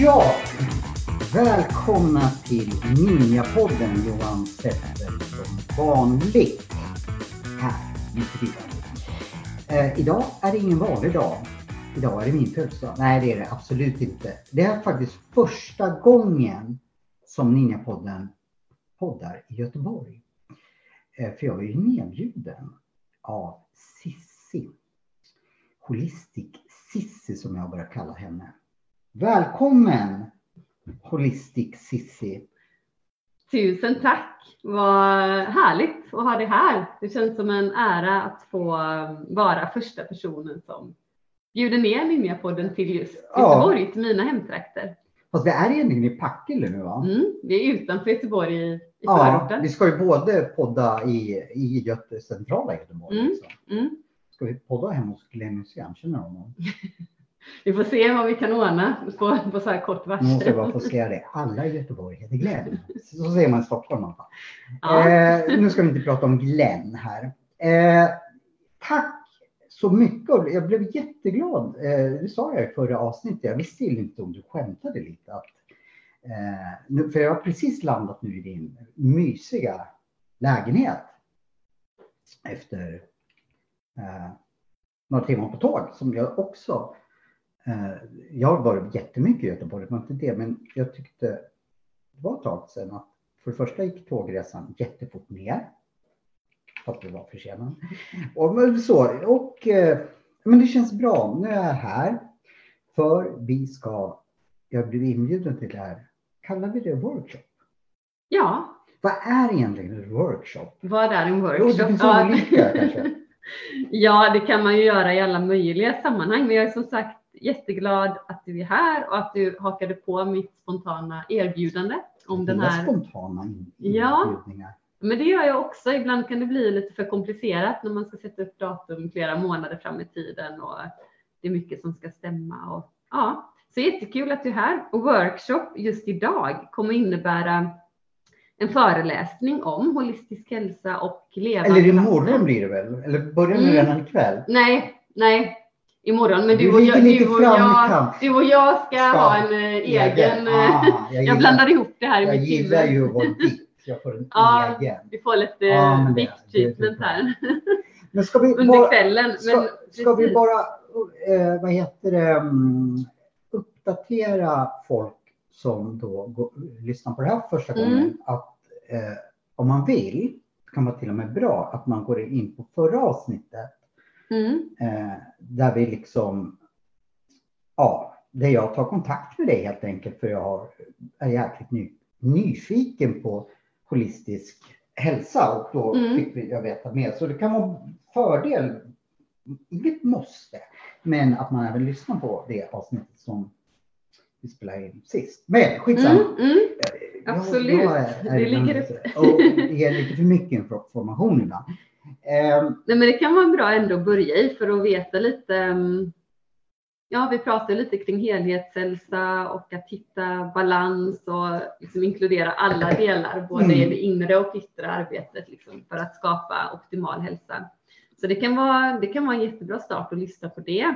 Ja, välkomna till Ninjapodden Johan Zetterberg som vanligt. Här, 94. Eh, idag är det ingen vanlig dag. Idag är det min födelsedag. Nej, det är det absolut inte. Det är faktiskt första gången som Ninjapodden poddar i Göteborg. Eh, för jag är ju nedbjuden av Sissi. Holistic Sissi som jag börjar kalla henne. Välkommen Holistic Sissi. Tusen tack! Vad härligt att ha dig här. Det känns som en ära att få vara första personen som bjuder ner Ninjapodden till just Ja. Göteborg, till mina hemtrakter. Fast vi är egentligen i Partille nu va? Mm, vi är utanför Göteborg i, i Ja, förorten. vi ska ju både podda i, i Göte, centrala Göteborg. Mm. Också. Mm. Ska vi podda hemma hos Glenn Hysén? Känner du honom? Vi får se vad vi kan ordna på, på så här kort Nu måste jag varsel. bara få säga det. Alla i Göteborg heter Glenn. Så säger man i Stockholm i alla fall. Ja. Eh, nu ska vi inte prata om Glenn här. Eh, tack så mycket. Jag blev jätteglad. Eh, det sa jag i förra avsnittet. Jag visste inte om du skämtade lite. Att, eh, nu, för jag har precis landat nu i din mysiga lägenhet. Efter eh, några timmar på tåg som jag också eh, jag har varit jättemycket i Göteborg, det var inte det, men jag tyckte det var ett tag sedan att för det första gick tågresan jättefort ner. Att vi var försenade. Och så, och eh, men det känns bra. Nu är jag här. För vi ska, jag blev inbjuden till det här, kallar vi det workshop? ja, Vad är egentligen en workshop? vad är en Jo, det workshop? finns Ja. olika kanske. Ja, det kan man ju göra i alla möjliga sammanhang. Men jag är som sagt jätteglad att du är här och att du hakade på mitt spontana erbjudande om den här. spontana in- Ja. Men det gör jag också. Ibland kan det bli lite för komplicerat när man ska sätta upp datum flera månader fram i tiden och det är mycket som ska stämma. Och, ja, så jättekul att du är här. Och workshop just idag kommer innebära en föreläsning om holistisk hälsa och levande Eller imorgon blir det väl? Eller börjar det Mm. redan ikväll? Nej, nej. Imorgon. Men Du du och jag, du och jag, du och jag ska, Ska. ha en eh, egen... eh, Ah, jag, jag gillar, blandar ihop det här i jag mitt gillar huvud. ju att vara. Jag får en Ja, egen. Vi får lite Ja, men det- vikt det- det- treatment här Men ska vi under bara, kvällen. ska, Men ska vi bara eh, vad heter det, mm, uppdatera folk som då går, lyssnar på det här första Mm. gången att eh, om man vill kan vara till och med bra att man går in på förra avsnittet Mm. eh, där vi liksom, ja, där jag tar kontakt med dig helt enkelt för jag har, är jäkligt ny, nyfiken på holistisk hälsa och då Mm. fick vi, jag veta mer. Så det kan vara fördel, inget måste, men att man även lyssnar på det avsnittet som vi spelade in sist. Men skitsamma. Mm, mm. Jag- Absolut. jag är- är Det ligger- lite- och ger lite för mycket information ibland. Ehm, Nej, men det kan vara bra ändå att börja i för att veta lite. mm, Ja, vi pratar lite kring helhetshälsa och att hitta balans och liksom inkludera alla delar, både i Mm. det inre och yttre arbetet liksom, för att skapa optimal hälsa. Så det kan, vara, det kan vara en jättebra start att lyssna på det.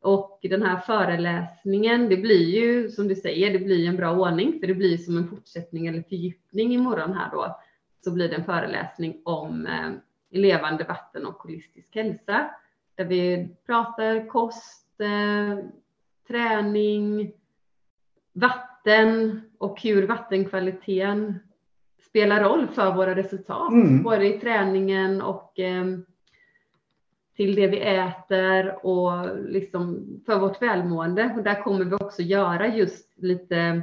Och den här föreläsningen, det blir ju som du säger, det blir en bra ordning för det blir som en fortsättning eller fördjupning imorgon här då. Så blir det en föreläsning om eh, levande vatten och holistisk hälsa. Där vi pratar kost, eh, träning, vatten och hur vattenkvaliteten spelar roll för våra resultat. Mm. Både i träningen och eh, till det vi äter och liksom för vårt välmående. Och där kommer vi också göra just lite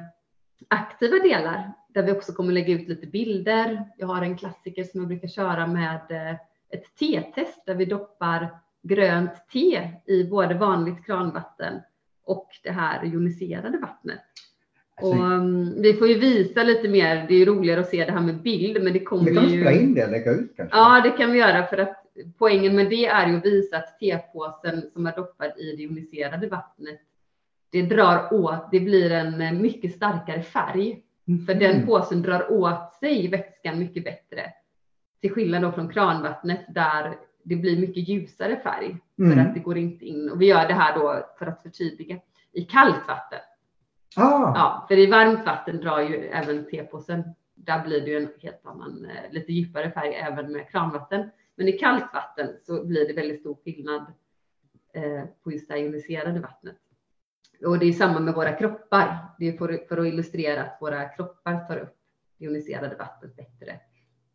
aktiva delar där vi också kommer lägga ut lite bilder. Jag har en klassiker som jag brukar köra med eh, ett te-test där vi doppar grönt te i både vanligt kranvatten och det här joniserade vattnet. Och um, vi får ju visa lite mer. Det är ju roligare att se det här med bild, men det kommer vi kan ju. spela in det och lägga ut kanske. Ja, det kan vi göra för att poängen med det är ju att visa att tepåsen som är doppad i det joniserade vattnet det drar åt, det blir en eh, mycket starkare färg. För den Mm. påsen drar åt sig vätskan mycket bättre. Till skillnad då från kranvattnet där det blir mycket ljusare färg. För Mm. att det går inte in. Och vi gör det här då för att förtydliga i kallt vatten. Ah, Ja, för i varmt vatten drar ju även tepåsen. Där blir det ju en helt annan, eh, lite djupare färg även med kranvatten. Men i kallt vatten så blir det väldigt stor skillnad eh, på just det här joniserade vattnet. Och det är samma med våra kroppar. Det är för, för att illustrera att våra kroppar tar upp det joniserade vattnet bättre.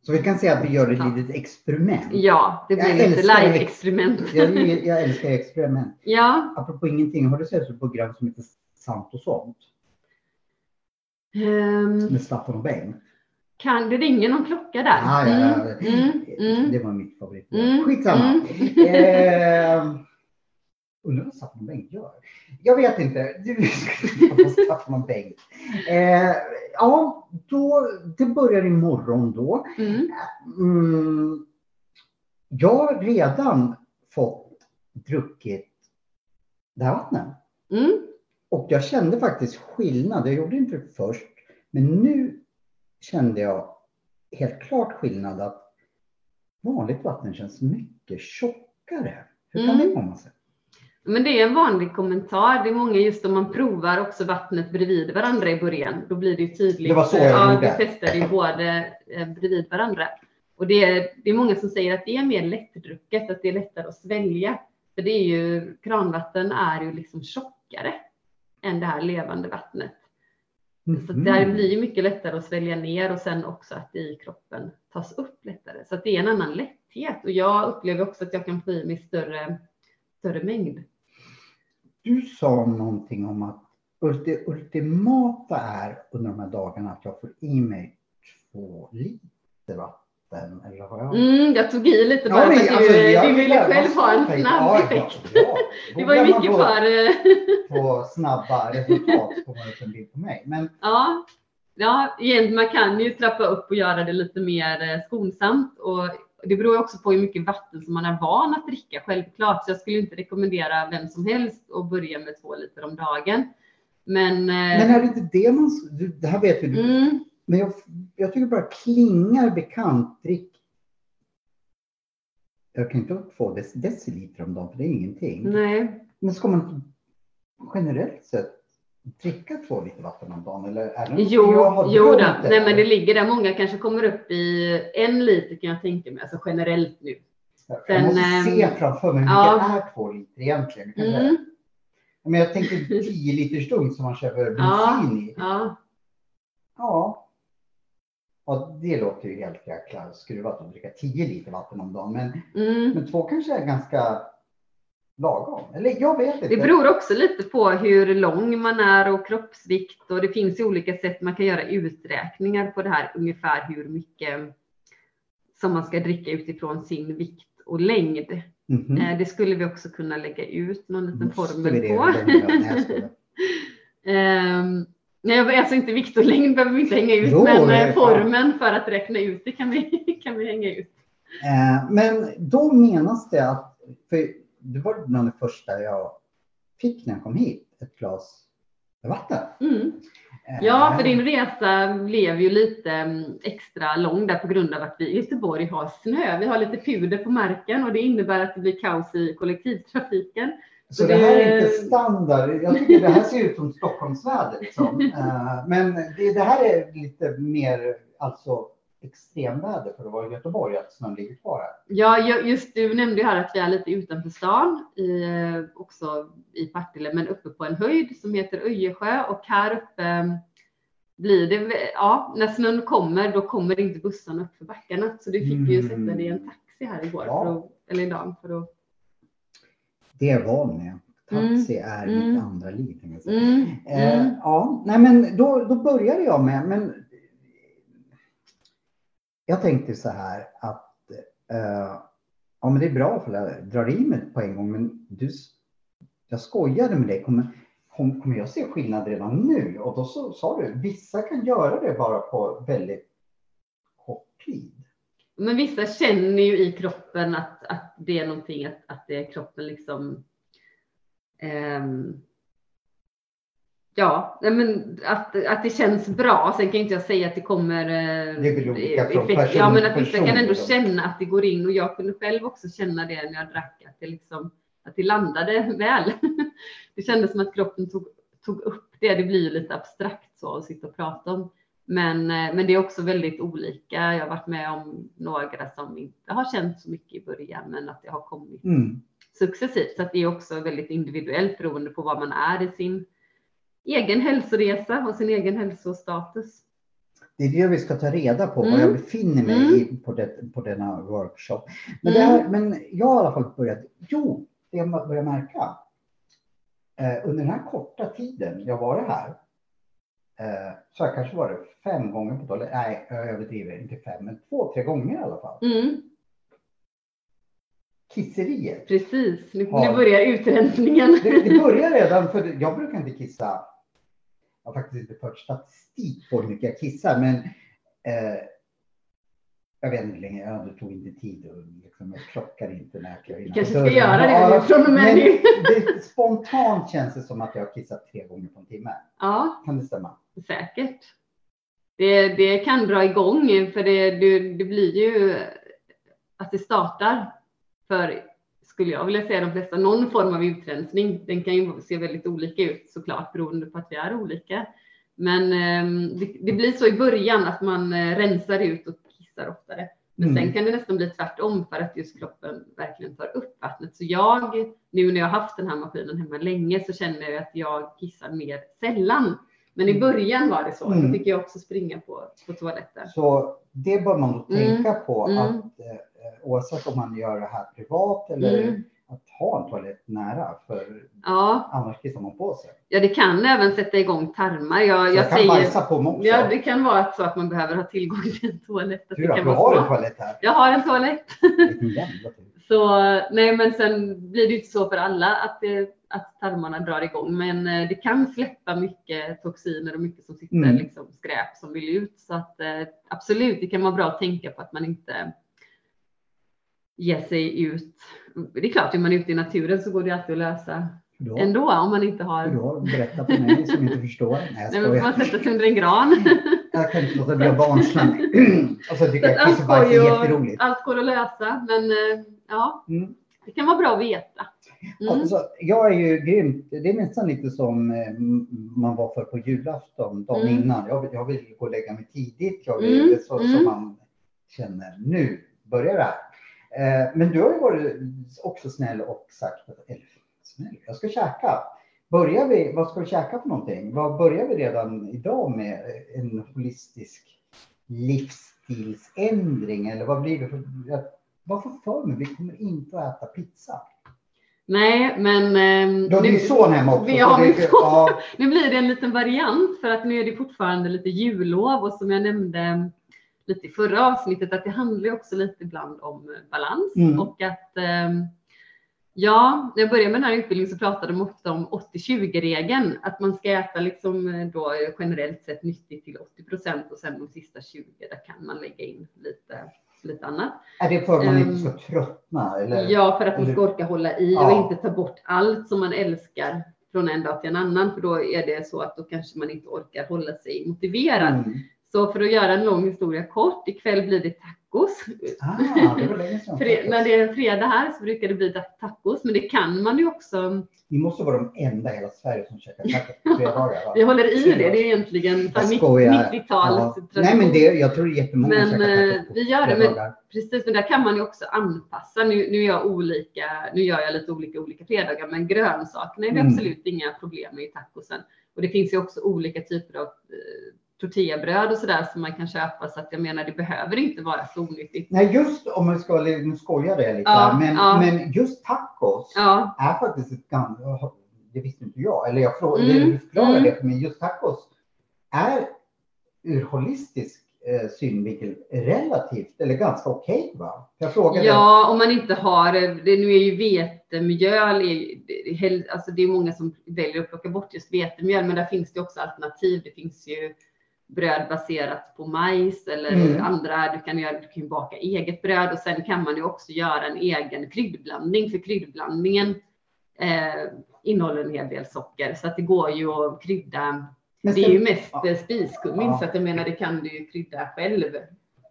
Så vi kan säga att vi gör ett Ja. litet experiment. Ja, det blir Jag lite live-experiment. Jag, jag älskar experiment. Ja, Apropå ingenting, har du sett ett program som heter Sant och sånt? ehm, Med Staffan och Bengt? kan det ringer någon klocka där? Ja, ja, ja. Mm, mm. Det var mitt favoritprogram. Mm, Skitsamma. mm. Eh, undrar vad Staffan Bengt gör? Jag vet inte. Du Staffan Bengt. Eh, ja, då, det börjar imorgon då. Mm. Mm, jag har redan fått druckit det här vattnet. Mm. Och jag kände faktiskt skillnad. Jag gjorde inte det först. Men nu kände jag helt klart skillnad att vanligt vatten känns mycket tjockare. Hur kan Mm. det komma sig? Men det är en vanlig kommentar. Det är många just om man provar också vattnet bredvid varandra i början. Då blir det ju tydligt. Det var så jag ja. Vi testade ju både eh, bredvid varandra. Och det är, det är många som säger att det är mer lättdrucket, att det är lättare att svälja. För det är ju, kranvatten är ju liksom tjockare än det här levande vattnet. Så att det här Mhm. blir ju mycket lättare att svälja ner och sen också att det i kroppen tas upp lättare. Så det är en annan lätthet. Och jag upplever också att jag kan få i mig större, större mängd. Du sa någonting om att det ultimata är under de här dagarna att jag får i mig två liter vatten. Eller har jag? Mm, jag tog i lite bara Ja, men för att alltså, du, jag- du ville jag- själv ha en snabb ja, effekt. Ja, ja. Det var ju mycket på, för... på snabba resultat får man en bild på mig. Men Ja, ja man kan ju trappa upp och göra det lite mer eh, skonsamt. Och det beror också på hur mycket vatten som man är van att dricka, självklart. Så jag skulle inte rekommendera vem som helst att börja med två liter om dagen. Men, eh, Men är det inte det man... Det här vet ju du. mm, Men jag, jag tycker bara klingar bekant. Drick. Jag kan inte ha två dec- deciliter om dagen för det är ingenting. nej. Men ska man generellt sett dricka två liter vatten om dagen? Eller är det Jo, jo då. Nej, men det ligger där. Många kanske kommer upp i en liter kan jag tänka mig, alltså generellt nu. jag sen, måste ehm, se framför mig ja. mycket är två liter egentligen. Mm, Men jag tänker 10 liters dunk som man köper Ja. bensin i. ja. Ja. Ja, det låter ju helt jäkla skruvat att dricka 10 liter vatten om dagen. Men, Mm. men två kanske är ganska lagom. Eller jag vet inte. Det beror också lite på hur lång man är och kroppsvikt och det finns ju olika sätt man kan göra uträkningar på det här ungefär hur mycket som man ska dricka utifrån sin vikt och längd. Mhm. Eh, Det skulle vi också kunna lägga ut någon liten Måste formel på. Nej, alltså inte vikt och längd behöver vi inte hänga ut, Jo, men eh, formen för att räkna ut det kan vi, kan vi hänga ut. Eh, Men då menas det att, för det var bland det första jag fick när jag kom hit, ett glas vatten. Mm. Eh, Ja, för din resa blev ju lite mm, extra lång där på grund av att vi i Göteborg har snö. Vi har lite puder på marken och det innebär att det blir kaos i kollektivtrafiken. Så det här är inte standard. Jag tycker det här ser ut som Stockholmsväder. Liksom. Eh, Men det, det här är lite mer alltså extremväder för att vara i Göteborg, att snön ligger kvar här. Ja, ju- just du nämnde ju här att vi är lite utanför stan, i, eh, också i Partille, men uppe på en höjd som heter Öjesjö och här uppe mm, blir det, ja, när snön kommer, då kommer inte bussarna upp för backarna. Så du fick ju Mm. sätta dig i en taxi här igår, Ja. för att, eller idag, för att Det van med. Taxi är mitt Mm. andra liv. Mm, Eh, mm. ja, nej men då, då började jag med, men jag tänkte så här att eh, ja, men det är bra för jag drar i mig på en gång, men du, jag skojade med dig. Kommer, kom, kommer jag se skillnad redan nu? Och då så, sa du, vissa kan göra det bara på väldigt kort tid. Men vissa känner ju i kroppen att, att det är någonting, att, att det är kroppen liksom ehm, Ja, men att, att det känns bra. Sen kan inte jag säga att det kommer eh, Det är olika från effekt. person Ja, men att vissa kan ändå känna att det går in och jag kunde själv också känna det när jag drack att det liksom att det landade väl. Det kändes som att kroppen tog, tog upp det. Det blir ju lite abstrakt så att sitta och prata om. Men, eh, men det är också väldigt olika. Jag har varit med om några som inte har känt så mycket i början, men att det har kommit Mm. successivt. Så att det är också väldigt individuellt beroende på vad man är i sin egen hälsoresa och sin egen hälsostatus. Det är det vi ska ta reda på, var Mm. jag befinner mig Mm. i på, det, på denna workshop. Men, Mm. här, men jag har i alla fall börjat, jo, det jag börjar märka. Eh, under den här korta tiden jag varit här, eh, så har jag kanske varit fem gånger på toaletten. Nej, jag överdriver, inte fem, men två, tre gånger i alla fall. Mm, Kisseriet. precis, nu, Ja. nu börjar utrensningen. Det, det börjar redan, för jag brukar inte kissa. Har faktiskt inte fört statistik på hur mycket jag kissar, men eh, jag vet inte länge, ja, det tog inte tid och liksom, jag klockar inte när jag kanske ska göra det Ja, från och med nu. det, Spontant känns det som att jag har kissat tre gånger på en timme. Ja, Kan det stämma? säkert. Det, det kan dra igång för det, det, det blir ju att det startar för, skulle jag vilja säga de flesta, någon form av utrensning. Den kan ju se väldigt olika ut såklart beroende på att vi är olika. Men ehm, det, blir så i början att man eh, rensar ut och kissar oftare. Men Mm. sen kan det nästan bli tvärtom för att just kroppen verkligen tar upp vattnet. Så jag, nu när jag har haft den här maskinen hemma länge så känner jag att jag kissar mer sällan. Men i början var det så. Mm. Då fick jag också springa på, på toaletten. Så det bör man då Mm. tänka på Mm. att eh, oavsett om man gör det här privat eller Mm. att ha en toalett nära, för Ja, annars kissar man på sig. ja, det kan även sätta igång tarmar. Jag, jag jag kan säger, bajsa på mig också. ja, det kan vara så att man behöver ha tillgång till en toalett. Tur att du har så. en toalett här. Jag har en toalett. Så nej, men sen blir det ju inte så för alla att, det, att tarmarna drar igång. Men eh, det kan släppa mycket toxiner och mycket som sitter Mm. liksom skräp som vill ut. Så att eh, absolut, det kan vara bra att tänka på att man inte ger sig ut. Det är klart, är man ute i naturen så går det alltid att lösa har, ändå om man inte har. du har berättat för mig som inte förstår. Nej, jag Nej, men man sätta sig under en gran. Jag kan inte låta bli att barnsla. Och så tycker jag allt, kissebajs går är jätteroligt. allt går att lösa, men eh, ja, Mm. det kan vara bra att veta. Mm. Alltså, jag är ju grymt. Det är nästan lite som eh, man var för på julafton dagen Mm. innan. Jag vill, jag vill gå och lägga mig tidigt. Jag vill, Mm, så mm. som man känner nu börjar det här. Eh, men du har ju varit också snäll och sagt att eller, snäll, jag ska käka. Börjar vi, vad ska vi käka för någonting? Vad börjar vi redan idag med? En holistisk livsstilsändring eller vad blir det för? Jag, vad får för mig? Vi kommer inte att äta pizza. Nej, men... ehm, Du har din son hemma också. Vi har så det- min son. Ja, Nu blir det en liten variant för att nu är det fortfarande lite jullov och som jag nämnde lite i förra avsnittet att det handlar också lite ibland om balans Mm. och att ehm, ja, när jag började med den här utbildningen så pratade de ofta om 80-20-regeln, att man ska äta liksom eh, då generellt sett nyttigt till 80 procent och sen de sista 20 där kan man lägga in lite, lite annat. är det för att man Ehm, inte ska tröttna? Eller? Ja, för att man ska orka hålla i Ja. och inte ta bort allt som man älskar från en dag till en annan, för då är det så att då kanske man inte orkar hålla sig motiverad. Mm. Så för att göra en lång historia kort, ikväll blir det tacos. Ah, det. Fre- när det är en fredag här så brukar det bli ta- tacos, men det kan man ju också. Ni måste vara de enda i hela Sverige som käkar tacos fredagar. Vi håller i det, det är egentligen Jag så här skojar. 90-tal. Ja. Nej, men det, jag tror det är jättemånga Men, som käkar eh, tacos på vi gör det, men-. Precis, men där kan man ju också anpassa. Nu, nu, är jag olika, nu gör jag lite olika olika fredagar, men grönsakerna är det Mm. absolut inga problem med i tacosen. Och det finns ju också olika typer av eh, tortillabröd och sådär som man kan köpa. Så att jag menar, det behöver inte vara så onyttigt. Nej, just om man ska, nu skojar jag lite, Ja, men, ja. men just tacos Ja, är faktiskt ett gammalt, det visste inte jag, eller jag frågade, Mm, förklarade mm. det för mig, just tacos är ur holistisk eh, synvinkel relativt, eller ganska okej va? Jag frågade. ja, om man inte har, eh, det, nu är ju vetemjöl, är, det, alltså det är många som väljer att plocka bort just vetemjöl, men där finns det också alternativ. Det finns ju bröd baserat på majs eller Mm. andra. Du kan, göra, du kan baka eget bröd och sen kan man ju också göra en egen kryddblandning för kryddblandningen eh, innehåller en hel del socker så att det går ju att krydda. Men Det är ju mest ja. eh, spiskummin Ja. så att jag menar det kan du ju krydda själv.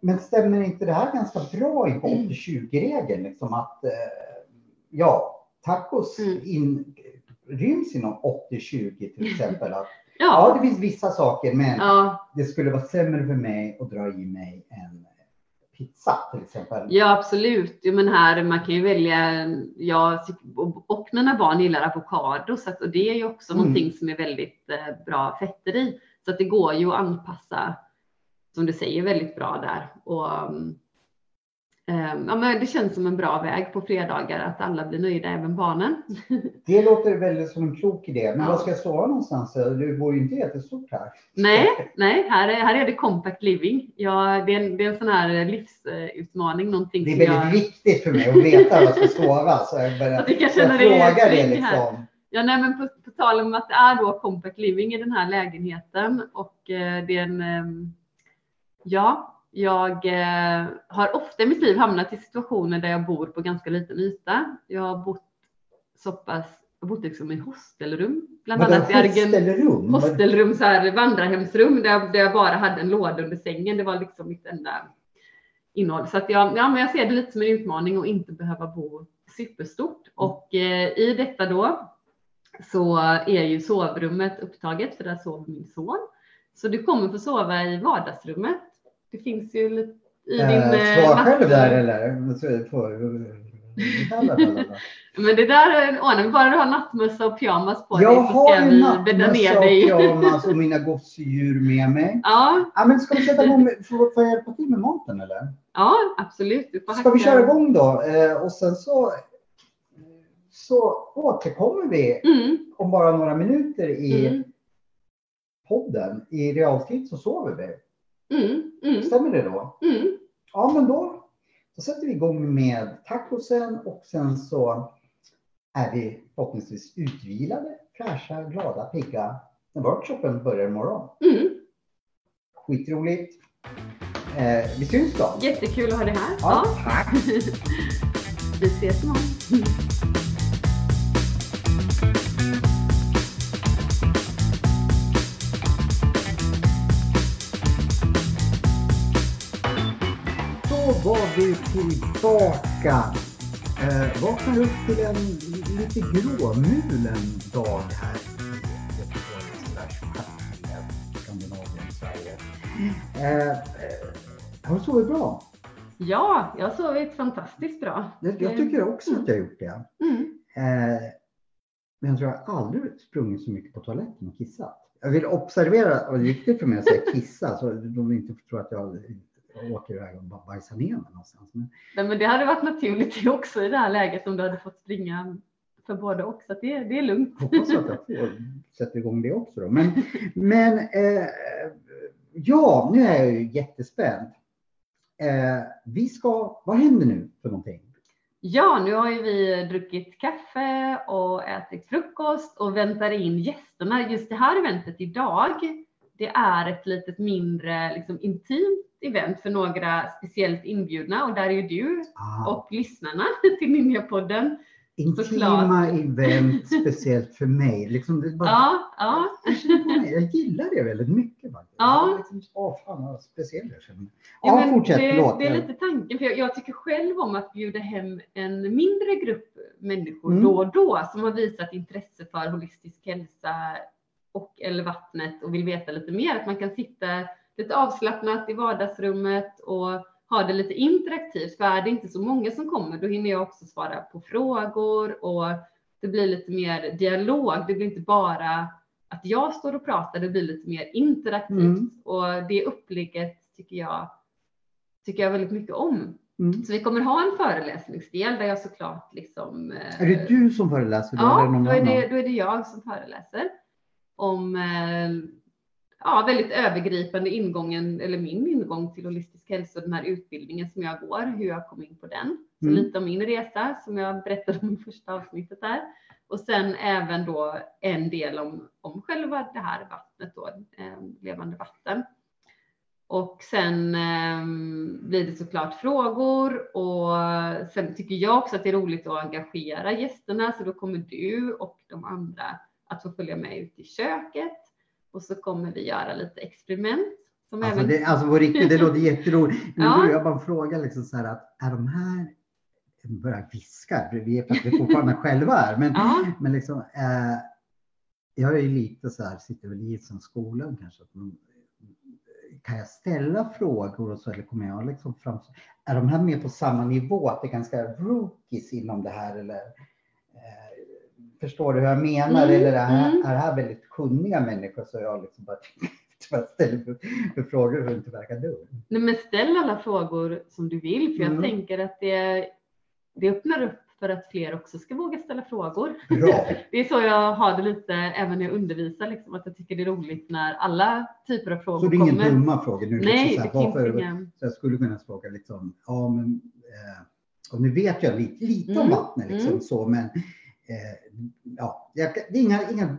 Men stämmer inte det här ganska bra på Mm. 80-20-regeln? Liksom att, eh, ja, tacos Mm. in, ryms inom 80-20 till exempel. Att, ja, Ja, det finns vissa saker, men ja, det skulle vara sämre för mig att dra i mig en pizza till exempel. ja absolut. Jo, men här man kan ju välja. Jag och, mina barn gillar avokado så att, och det är ju också Mm. någonting som är väldigt eh, bra fetter i så att det går ju att anpassa som du säger väldigt bra där och ehm, ja, men det känns som en bra väg på fredagar att alla blir nöjda, även barnen. Det låter väldigt som en klok idé. Men Ja. var ska jag sova någonstans? Du bor ju inte jättestort här. Nej, nej, här är, här är det compact living. Ja, det, är en, det är en sån här livsutmaning, någonting Det är väldigt jag... viktigt för mig att veta var jag ska sova. Så jag, bara, jag dig frågar det här. liksom. Ja, nej, men på, på tal om att det är då compact living i den här lägenheten och eh, det är en, ehm, ja, jag eh, har ofta i mitt liv hamnat i situationer där jag bor på ganska liten yta. Jag har bott så pass, jag bott liksom i hostelrum, bland Vadå, annat i Argen, hostelrum? hostelrum, så här vandrarhemsrum där jag, där jag bara hade en låda under sängen. Det var liksom mitt enda innehåll. Så att jag, ja, men jag ser det lite som en utmaning att inte behöva bo superstort. Och eh, i detta då så är ju sovrummet upptaget för där sover min son. Så du kommer få sova i vardagsrummet. Det finns ju lite i din... Eh, eh, själv där eller? Får- Men det där eh, ordnar vi. Bara du har nattmössa och pyjamas på Jag dig så har ska ju vi bädda ner nattmössa och dig. pyjamas och mina gosedjur med mig. Ja, Ja, men ska vi sätta igång? med- Får får jag hjälpa till med maten eller? ja, absolut. Du får Ska vi köra igång då? Eh, och sen så, så återkommer vi Mm, om bara några minuter i mm, podden. I realtid så sover vi. Mm, mm, Stämmer det då? mm. Ja, men då, då sätter vi igång med tacosen och sen så är vi förhoppningsvis utvilade, fräscha, glada, pigga när workshopen börjar imorgon. Mm. Skitroligt. Eh, vi syns då. Jättekul att ha dig här. Ja, Ja. tack. Vi ses imorgon. Var vi tillbaka. Eh, vaknar upp till en lite gråmulen dag här i Göteborg Skandinavien, Sverige. Eh, eh, har du sovit bra? Ja, jag har sovit fantastiskt bra. Jag, jag tycker också att jag har gjort det. Mm. Eh, men jag tror jag aldrig sprungit så mycket på toaletten och kissat. Jag vill observera, och det är viktigt för mig att säga kissa, så de inte tror att jag åker iväg och bajsar ner mig någonstans. Men, Nej, men det hade varit naturligt också i det här läget om du hade fått springa för både och. Så det, det är lugnt. hoppas att jag sätta igång det också. Då. Men, men eh, ja, nu är jag ju jättespänd. Eh, vi ska, vad händer nu för någonting? Ja, nu har ju vi druckit kaffe och ätit frukost och väntar in gästerna. Just det här eventet idag, det är ett litet mindre liksom, intimt event för några speciellt inbjudna och där är ju du Ah, och lyssnarna till Ninjapodden. intima såklart. event speciellt för mig. Liksom, det bara, Ja, ja, Jag gillar det väldigt mycket. Faktiskt. Ja. Liksom, Åh, fan vad speciell jag känner mig. Ja, Ja, fortsätt. det, förlåt. det är lite tanken, för jag, jag tycker själv om att bjuda hem en mindre grupp människor Mm. då och då som har visat intresse för holistisk hälsa och eller vattnet och vill veta lite mer. Att man kan sitta lite avslappnat i vardagsrummet och ha det lite interaktivt. För är det inte så många som kommer, då hinner jag också svara på frågor och det blir lite mer dialog. Det blir inte bara att jag står och pratar, det blir lite mer interaktivt Mm. och det upplägget tycker jag tycker jag väldigt mycket om. Mm. Så vi kommer ha en föreläsningsdel där jag såklart liksom. eh, Är det du som föreläser? då, eller Ja, någon då är, annan? det, då är det jag som föreläser om eh, ja, väldigt övergripande ingången eller min ingång till holistisk hälsa den här utbildningen som jag går, hur jag kom in på den. Så Mm. lite om min resa som jag berättade om i första avsnittet där. Och sen även då en del om, om själva det här vattnet då, eh, levande vatten. Och sen eh, blir det såklart frågor och sen tycker jag också att det är roligt att engagera gästerna så då kommer du och de andra att få följa med ut i köket och så kommer vi göra lite experiment. Som alltså, även... det, alltså på riktigt, det låter jätteroligt. Nu ja. börjar jag bara fråga liksom så här att är de här börjar viska, vi är, vi är fortfarande själva här, men, ja. men liksom, eh, jag är lite så här, sitter väl i som skolan kanske, att kan jag ställa frågor och så eller kommer jag liksom fram? Är de här med på samma nivå, att det är ganska rookies inom det här eller? Förstår du hur jag menar? Mm, eller är det, här, mm. är det här väldigt kunniga människor så jag liksom bara ställer för, för frågor för att inte verka dum? Nej, men ställ alla frågor som du vill, för jag mm. tänker att det, det öppnar upp för att fler också ska våga ställa frågor. Bra. Det är så jag har det lite även när jag undervisar, liksom, att jag tycker det är roligt när alla typer av frågor kommer. Så det är inga dumma frågor? Nu, Nej, liksom, det varför, inga. Så jag skulle kunna fråga liksom, ja men, eh, och nu vet jag lite, lite mm. om vattnet liksom mm. så, men ja, det är inga, inga,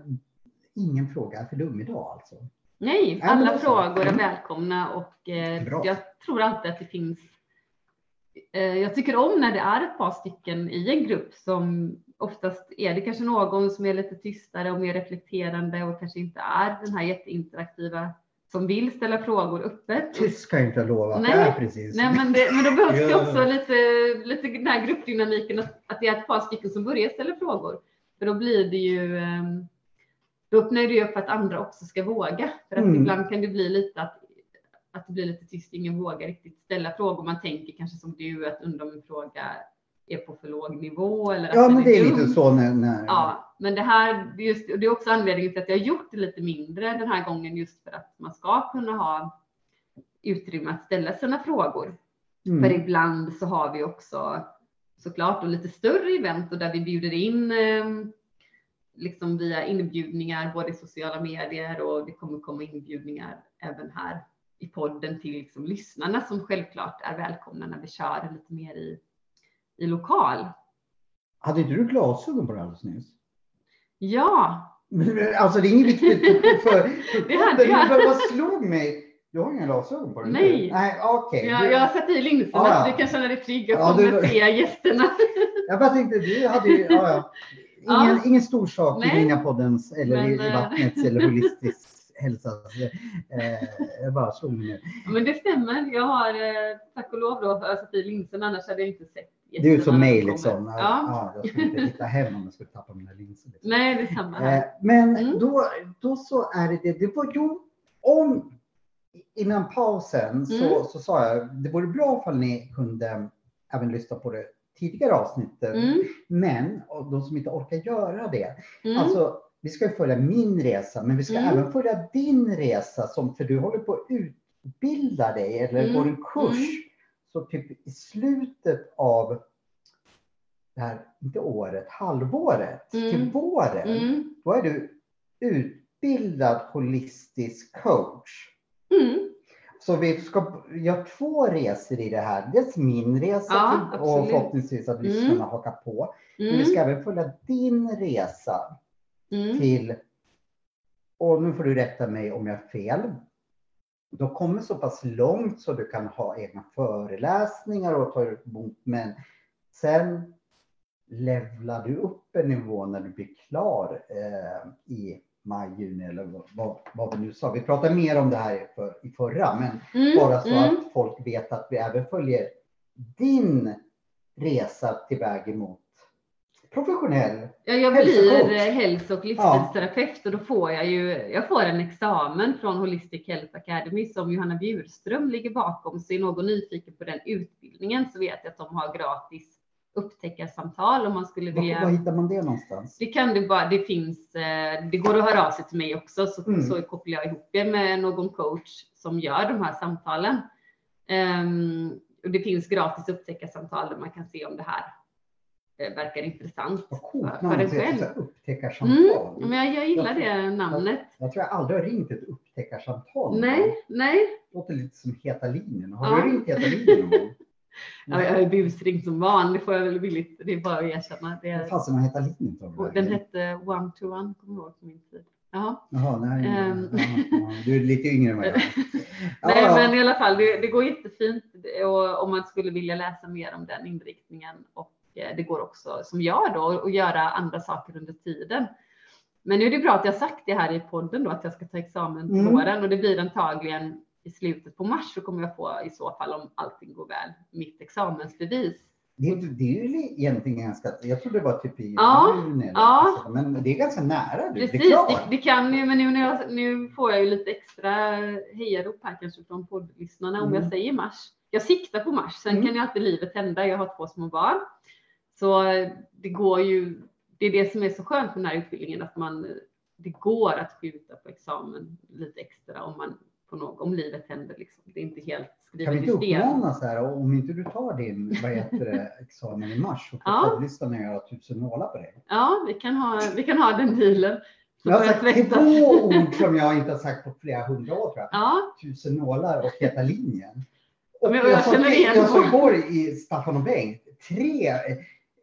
ingen fråga är för dum idag alltså. Nej, alla frågor är välkomna och eh, jag tror alltid att det finns Eh, jag tycker om när det är ett par stycken i en grupp som oftast är det kanske någon som är lite tystare och mer reflekterande och kanske inte är den här jätteinteraktiva som vill ställa frågor öppet. Tyst kan jag inte lova nej, det är precis. Nej, men, det, men då behövs det också lite, lite den här gruppdynamiken, att, att det är ett par stycken som börjar ställa frågor. För då blir det ju, ehm, då öppnar det upp för att andra också ska våga. För att mm. ibland kan det bli lite att att det blir lite tyst, ingen vågar riktigt ställa frågor. Man tänker kanske som du att undra om en fråga är på för låg nivå. Eller ja, men det är, lite så när, när... Ja, men det här, just, det är också anledningen till att jag har gjort det lite mindre den här gången, just för att man ska kunna ha utrymme att ställa sina frågor. Mm. För ibland så har vi också såklart och lite större event och där vi bjuder in eh, liksom via inbjudningar både i sociala medier och det kommer komma inbjudningar även här i podden till liksom lyssnarna som självklart är välkomna när vi kör lite mer i, i lokal. Hade inte du glasögon på dig alldeles nyss? Ja. Alltså det är inget viktigt för, för, det hade jag. Vad slog mig? Du har inga glasögon på dig? Nej. Nej. Okay. Jag, jag har satt i linserna ah, ja. så du kan känna dig trygg och ja, du... se gästerna. jag bara tänkte, du hade ju, ja, ja. Ingen, ingen stor sak Nej. i Ringapoddens eller Men, i, eh, vattnets eller holistiskt hälsa. Eh, jag bara slog mig ner. Men det stämmer. Jag har eh, tack och lov då satt i linserna, annars hade jag inte sett. Det är som mig liksom. Ja. ja. jag skulle inte hitta hem om jag skulle tappa mina linser. Liksom. Nej, det är samma här. Eh, men mm. då, då så är det det. Det var ju om innan pausen mm. så, så sa jag det vore bra om ni kunde även lyssna på det tidigare avsnittet. Mm. Men och de som inte orkar göra det, mm. alltså vi ska följa min resa, men vi ska mm. även följa din resa, som, för du håller på att utbilda dig eller mm. går en kurs. Mm. Så typ i slutet av det här, inte året, halvåret mm. till våren, mm. då är du utbildad holistisk coach. Mm. Så vi ska göra två resor i det här. Dels min resa ja, till, och förhoppningsvis att lyssnarna mm. hakar på. Men vi ska även följa din resa mm. till, och nu får du rätta mig om jag har fel, de kommer så pass långt så du kan ha egna föreläsningar och ta emot, men sen levlar du upp en nivå när du blir klar eh, i maj, juni eller vad, vad vi nu sa. Vi pratade mer om det här för, i förra, men mm, bara så mm. att folk vet att vi även följer din resa till väg emot professionell Ja, jag blir hälso och livsstilsterapeut och då får jag ju, jag får en examen från Holistic Health Academy som Johanna Bjurström ligger bakom. Så är någon nyfiken på den utbildningen så vet jag att de har gratis upptäckarsamtal om man skulle vilja. Var hittar man det någonstans? Det kan du bara, det finns, eh, det går att höra av sig till mig också så, mm. så kopplar jag ihop det med någon coach som gör de här samtalen. Um, och det finns gratis upptäckarsamtal där man kan se om det här Eh, verkar intressant Vad coolt för, för en själv. Upptäckarsamtal. Mm, men jag, jag gillar det namnet. Jag, jag, tror jag aldrig har ringt ett upptäckarsamtal. Nej, nej. Det låter lite som Heta linjen. Har ja. du ringt Heta linjen någon? Ja, jag har busringt som van, det får jag väl villigt, det är bara att erkänna. Det är... Vad fasen Heta linjen? Den hette One to One, kommer jag ihåg på min tid. Jaha. Jaha nej, um... ja, ja. Du är lite yngre än vad jag är. Nej, Ja, men i alla fall, det, det går jättefint och, om man skulle vilja läsa mer om den inriktningen. Och eh, det går också, som jag då, att göra andra saker under tiden. Men nu är det bra att jag sagt det här i podden då, att jag ska ta examen till Mm. våren och det blir antagligen i slutet på mars så kommer jag få i så fall om allting går väl mitt examensbevis. Det, är- det är ju egentligen ganska, jag trodde det var typ i Ja, juni ja. så, men det är ganska nära. Du. Precis, det, det kan ju, men nu, när jag, nu får jag ju lite extra hejarop här kanske från poddlyssnarna om Mm. jag säger mars. Jag siktar på mars, sen Mm. kan ju alltid livet hända. Jag har två små barn. Så det går ju, det är det som är så skönt med den här utbildningen, att man, det går att skjuta på examen lite extra om man på något, om livet händer liksom. Det är inte helt Kan vi skrivet inte i sten. uppmana så här, om inte du tar din vad heter det, examen i mars så får Ja. poddlyssnarna göra tusen nålar på dig. Ja, vi kan ha, vi kan ha den dealen. Så Jag har sagt två ord som jag inte har sagt på flera hundra år tror jag. Ja, Tusen nålar och Heta linjen. Och Men jag jag, igen jag dem. igår i Staffan och Bengt, tre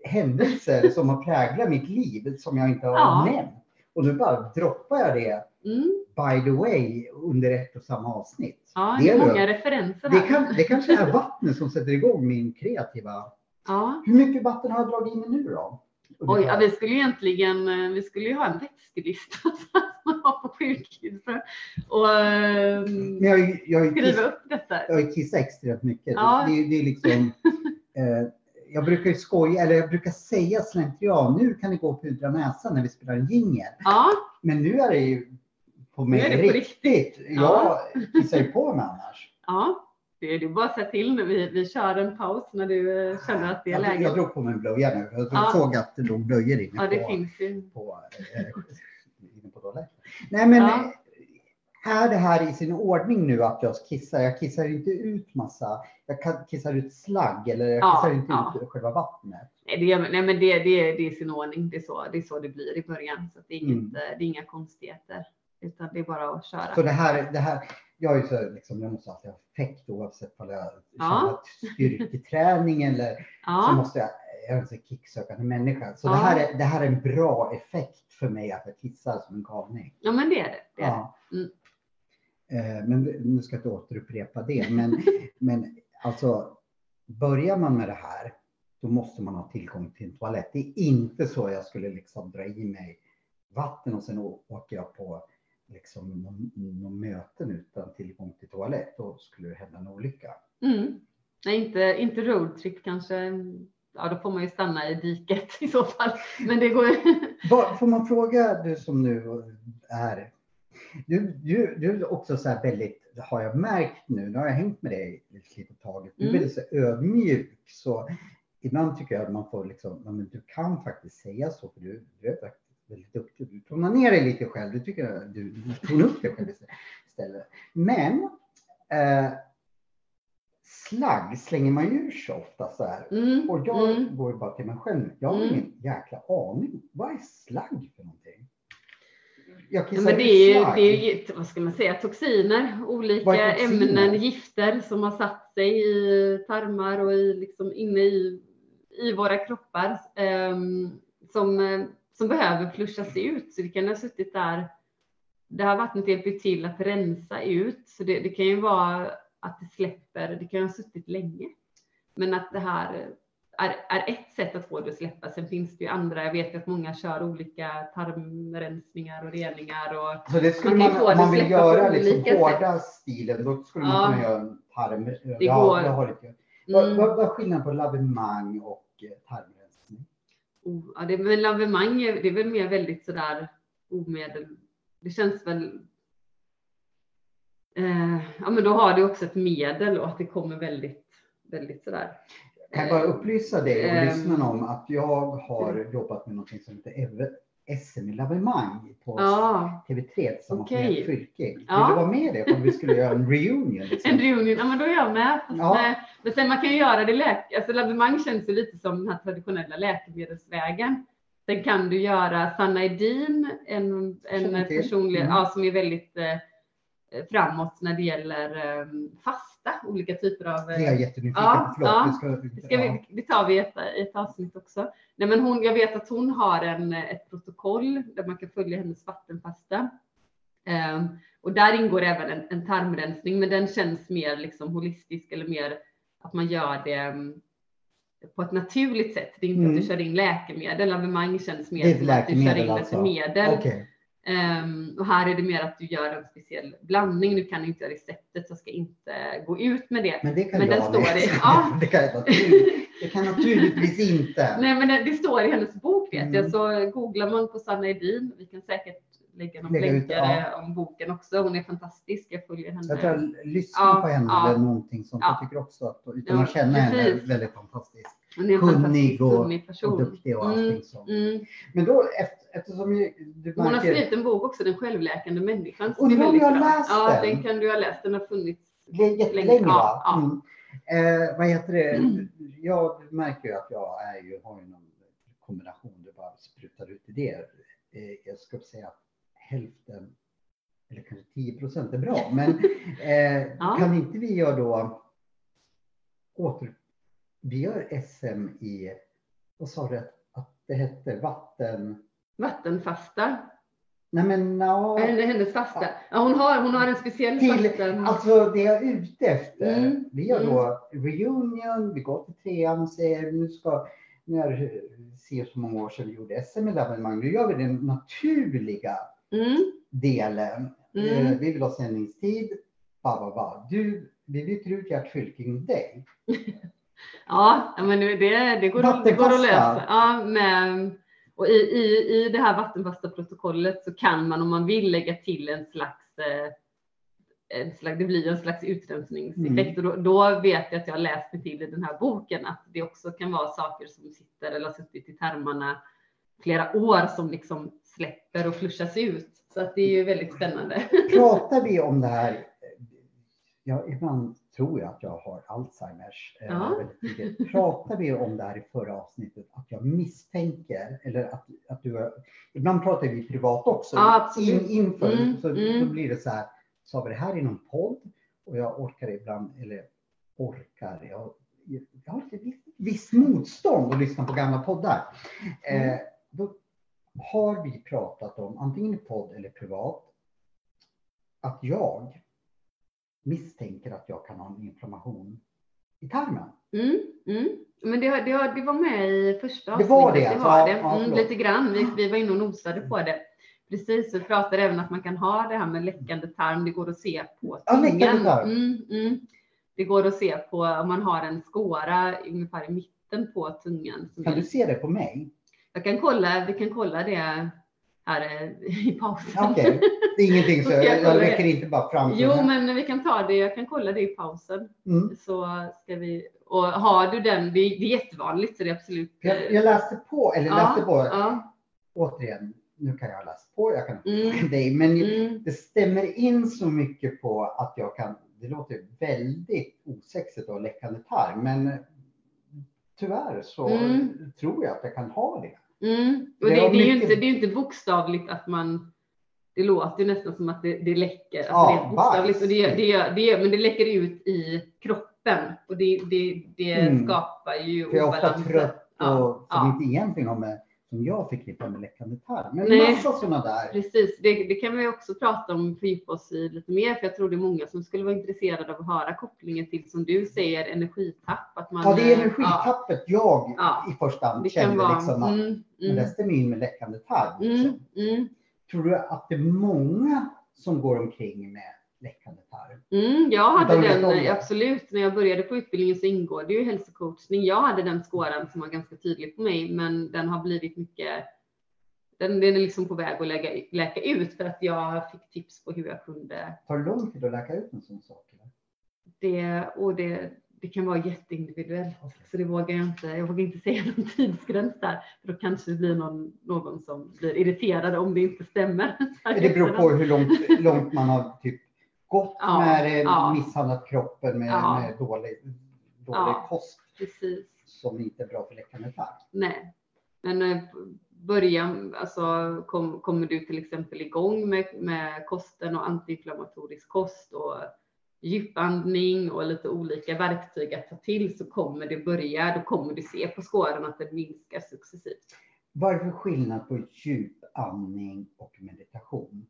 händelser som har präglat mitt liv som jag inte har Ja. nämnt. Och nu bara droppar jag det mm, by the way under ett och samma avsnitt. ja Det det är många det. referenser Det, här. kan, det kanske är vattnet som sätter igång min kreativa... Ja. Hur mycket vatten har jag dragit in nu då? Oj, ja, vi skulle egentligen, eh, vi skulle ju ha en vätskelista som man har på sjukhuset och Men jag, jag, skriva jag, upp detta. jag kissar extremt mycket. Ja. Det, det är liksom... Eh, jag brukar ju skoja, eller jag brukar säga slentrian, nu kan ni gå och pudra näsan när vi spelar en jingel. Ja, Men nu är det ju på mig är det på riktigt. Jag kissar ju på mig annars. ja, det är bara att säga till nu. Vi, vi kör en paus när du eh, känner att det är läge. jag drog på mig en blöja nu. Jag Ja. såg att det låg blöjor inne Ja, det på, finns ju. på, eh, inne på toaletten. Nej, men Ja. Är det här i sin ordning nu att jag kissar? Jag kissar inte ut massa. Jag kissar ut slagg eller jag Ja, kissar inte ja. ut själva vattnet. Nej, det, nej men det, det, det är sin ordning. Det är, så, det är så det blir i början. Så det, är inget, Mm. det är inga konstigheter. Utan det är bara att köra. Så det här, det här jag är ju så liksom, jag måste alltid ha effekt oavsett om jag Ja. styrketräning eller så Ja, måste jag, jag är en kicksökande människa. Så Ja. det, här är, det här är en bra effekt för mig att jag kissar som en galning. ja men det är det. det, är det. Ja. Mm. Eh, Men nu ska jag inte återupprepa det. Men, men alltså, börjar man med det här, då måste man ha tillgång till en toalett. Det är inte så jag skulle liksom dra i mig vatten och sen åker jag på liksom någon, möten utan tillgång till toalett. Då skulle det hända en olycka. Mm. Nej, inte, inte roadtrip kanske. Ja, då får man ju stanna i diket i så fall. Men det går. Vad, får man fråga du som nu är du, du, du är också så här väldigt, har jag märkt nu, nu har jag hängt med dig ett litet tag, du är Mm. väldigt så ödmjuk. Så ibland tycker jag att man får liksom, men du kan faktiskt säga så, för du, du är väldigt duktig. Du tonar ner dig lite själv, du tycker att du, du tonar upp dig själv istället. Men eh, slagg slänger man ju ur sig ofta så här. Mm. Och jag Mm. går bara till mig själv. Jag har Mm. ingen jäkla aning. Vad är slagg för någonting? Jag Ja, kissar men det är ju, det är ju, vad ska man säga, toxiner, olika toxiner? ämnen, gifter som har satt sig i tarmar och i, liksom inne i, i våra kroppar ehm, som, eh, som behöver flushas ut. Så det kan ha suttit där. Det här vattnet hjälper till att rensa ut, så det, det kan ju vara att det släpper. Det kan ha suttit länge, men att det här är, är ett sätt att få det att släppa. Sen finns det ju andra. Jag vet att många kör olika tarmrensningar och reningar och Så det skulle man man, det man vill göra liksom hårda stilen, då skulle man Ja. kunna göra en tarm. Det ja, går. Jag har. Vad, Mm. vad, vad är skillnaden på lavemang och eh, tarmrensning? Oh, ja, det, men lavemang är, det är väl mer väldigt sådär omedel. Det känns väl. Eh, ja, men då har det också ett medel och att det kommer väldigt, väldigt sådär. Kan jag bara upplysa dig och Ehm. lyssnarna om att jag har jobbat med något som heter SM i lavemang på Ja, TV3 tillsammans Okej. med Fylking. Vill Ja. du vara med i det? Om vi skulle göra en reunion. Liksom. en reunion. Ja, men då är jag med. Ja. men sen man kan ju göra det läk. Alltså lavemang känns ju lite som den här traditionella läkemedelsvägen. Sen kan du göra en, Känner en till. personlig, Mm. ja, som är väldigt eh, framåt när det gäller eh, fasta, olika typer av Det är jag jättenyfiken Ja. Förlåt. ja. vi ska, Det, ska vi, det tar vi i ett, ett avsnitt också. Nej, men hon, jag vet att hon har en, ett protokoll där man kan följa hennes vattenfasta. Ehm, Och där ingår även en, en tarmrensning, men den känns mer liksom holistisk eller mer att man gör det mm, på ett naturligt sätt. Det är inte Mm. att du kör in läkemedel. Lavemang känns Det mer som att du kör läkemedel in alltså? ett medel. Okej. Ehm, och här är det mer att du gör en speciell blandning. Du kan inte göra receptet så jag ska inte gå ut med det. Men det kan Men jag den står i- ja. det, kan jag, det kan naturligtvis inte. Nej, men det, det står i hennes bok vet Mm. jag. Så googlar man på Sanna Edin. Vi kan säkert lägga någon Lägga ut, länkar ja. om boken också. Hon är fantastisk. Jag följer henne. Jag tror jag lyssnar Ja, på henne ja. eller någonting sånt. Ja. Jag tycker också att utan att känna henne precis. är väldigt fantastisk. Kunnig och- kunnig Och duktig och allting så. Mm. Men då efter, eftersom du Hon har skrivit en bok också, Den självläkande människan. Och du har ju bra. läst Ja, den. den kan du ha läst. Den har funnits. det jättelänge länge. va? Ja. Mm. Eh, vad heter det? Jag märker ju att jag är ju, har ju någon kombination, du bara sprutar ut idéer. Eh, jag ska säga att hälften eller kanske 10 procent är bra. Men eh, Ja. kan inte vi göra då åter... Vi gör SM i, vad sa du att det hette? Vatten... Vattenfasta. Nej men no, Henne- Hennes fasta. Ja, hon, har, hon har en speciell till, vatten. alltså det jag är ute efter. Mm, Vi gör då reunion, vi går till trean och säger nu ska, nu är det så många år sedan vi gjorde SM i Lavenmang, nu gör vi den naturliga Mm, delen. Mm. Eh, Vi vill ha sändningstid, ba, ba, ba. Du, vi byter ut Gert Fylking dig. Ja, men det, det, går, det går att lösa. Ja, men, och i, i, I det här vattenfasta protokollet så kan man om man vill lägga till en slags, eh, en slags det blir en slags utrensningseffekt. Mm. Och då, då vet jag att jag läst mig till i den här boken att det också kan vara saker som sitter eller har suttit i tarmarna flera år som liksom släpper och flushas ut. Så att det är ju väldigt spännande. Pratar vi om det här, ja, ibland tror jag att jag har Alzheimers. eh, Ja. Pratar vi om det här i förra avsnittet, att jag misstänker, eller att, att du har, ibland pratar vi privat också, Ja, in, inför, Mm, så mm. då blir det så här, sa vi det här i någon podd? Och jag orkar ibland, eller orkar, jag, jag har ett visst, motstånd att lyssna på gamla poddar. Mm. Eh, då har vi pratat om, antingen i podd eller privat, att jag misstänker att jag kan ha en inflammation i tarmen. Mm, mm. Men det, det, det var med i första Det var avsnittet. det, det, var Ja, det. ja, Mm, lite grann. Vi, vi var inne och nosade på det. Precis, vi pratade även att man kan ha det här med läckande tarm. Det går att se på Ja, tungan. tarm. Mm, mm. Det går att se på om man har en skåra ungefär i mitten på tungan. Kan du se det på mig? Jag kan kolla, vi kan kolla det här eh, i pausen. Okej, det är ingenting så ska jag jag, räcker inte bara fram. Jo, men vi kan ta det. Jag kan kolla det i pausen. mm. Så ska vi, och har du den, det är, det är jättevanligt så det är absolut. jag, jag läste på, eller ja, läste på, Ja, återigen, nu kan jag ha läst på, jag kan Mm. dig, men mm, det stämmer in så mycket på att jag kan, det låter väldigt osexigt ha läckande tarm, men tyvärr så Mm. tror jag att jag kan ha det. Mm. Och Det det, det, är ju inte, det är inte bokstavligt att man det låter ju nästan som att det, det läcker. Alltså Ja, det är bokstavligt. Och det, det, det, men det läcker ut i kroppen. Och det, det, det Mm. skapar ju För jag är ofta trött och Ja, som ja. inte egentligen har med, som jag förknippar med läckande tarm. Men Nej. massa sådana där. Precis, det, det kan vi också prata om, fördjupa oss i lite mer, för jag tror det är många som skulle vara intresserade av att höra kopplingen till, som du säger, energitapp. Att man, Ja, det är eh, energitappet jag Ja. i första hand det kan kände vara. liksom att mm, men mm, det stämmer in med läckande tarm. mm, mm, Tror du att det är många som går omkring med läckande tarm? mm, jag hade Utan den, absolut, när jag började på utbildningen så ingår det ju hälsocoachning. Jag hade den skåran som var ganska tydlig på mig, men den har blivit mycket den, den är liksom på väg att läka, läka ut för att jag fick tips på hur jag kunde Tar det lång tid att läka ut en sån sak? Eller? det och det, det kan vara jätteindividuellt. Så det vågar jag inte. Jag vågar inte säga någon tidsgräns där. För då kanske det blir någon, någon som blir irriterad om det inte stämmer. Det beror på hur långt, långt man har typ gått Ja, med det, ja. misshandlat kroppen med, Ja. med dålig, dålig Ja. kost Precis. som inte är bra för läckande tarm. Nej. Men eh, början, alltså kom, kommer du till exempel igång med, med kosten och antiinflammatorisk kost och djupandning och lite olika verktyg att ta till så kommer det börja, då kommer du se på skåren att den minskar successivt. Vad är det för skillnad på djupandning och meditation?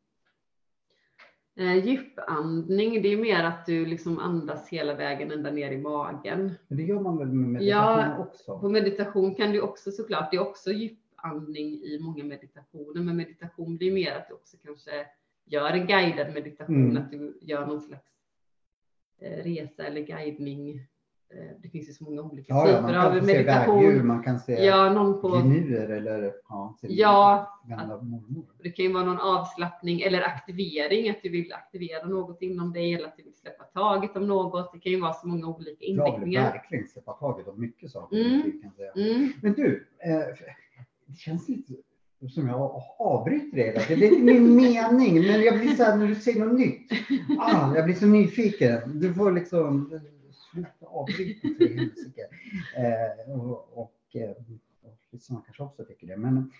Eh, djupandning, det är mer att du liksom andas hela vägen ända ner i magen. Men det gör man väl med meditation också? På meditation kan du också såklart, det är också djupandning i många meditationer, men meditation blir mer att du också kanske gör en guidad meditation, Mm. att du gör någon slags eh, resa eller guidning. Eh, Det finns ju så många olika Ja, ja, typer kan av meditation. värdjur, man kan se Ja, någon på genuer eller ja, sin Ja. gamla mormor. Det kan ju vara någon avslappning eller aktivering, att du vill aktivera något inom dig eller att du vill släppa taget om något. Det kan ju vara så många olika Jag vill inriktningar. verkligen släppa taget om mycket saker. Mm. kan säga. Mm. Men du, eh, det känns lite som jag avbryter dig. Det är inte min mening, men jag blir så här när du säger något nytt. Ah, jag blir så nyfiken. Du får liksom sluta avbryta för helsike. Eh, och, och, eh, och lyssnarna kanske också tycker det. Men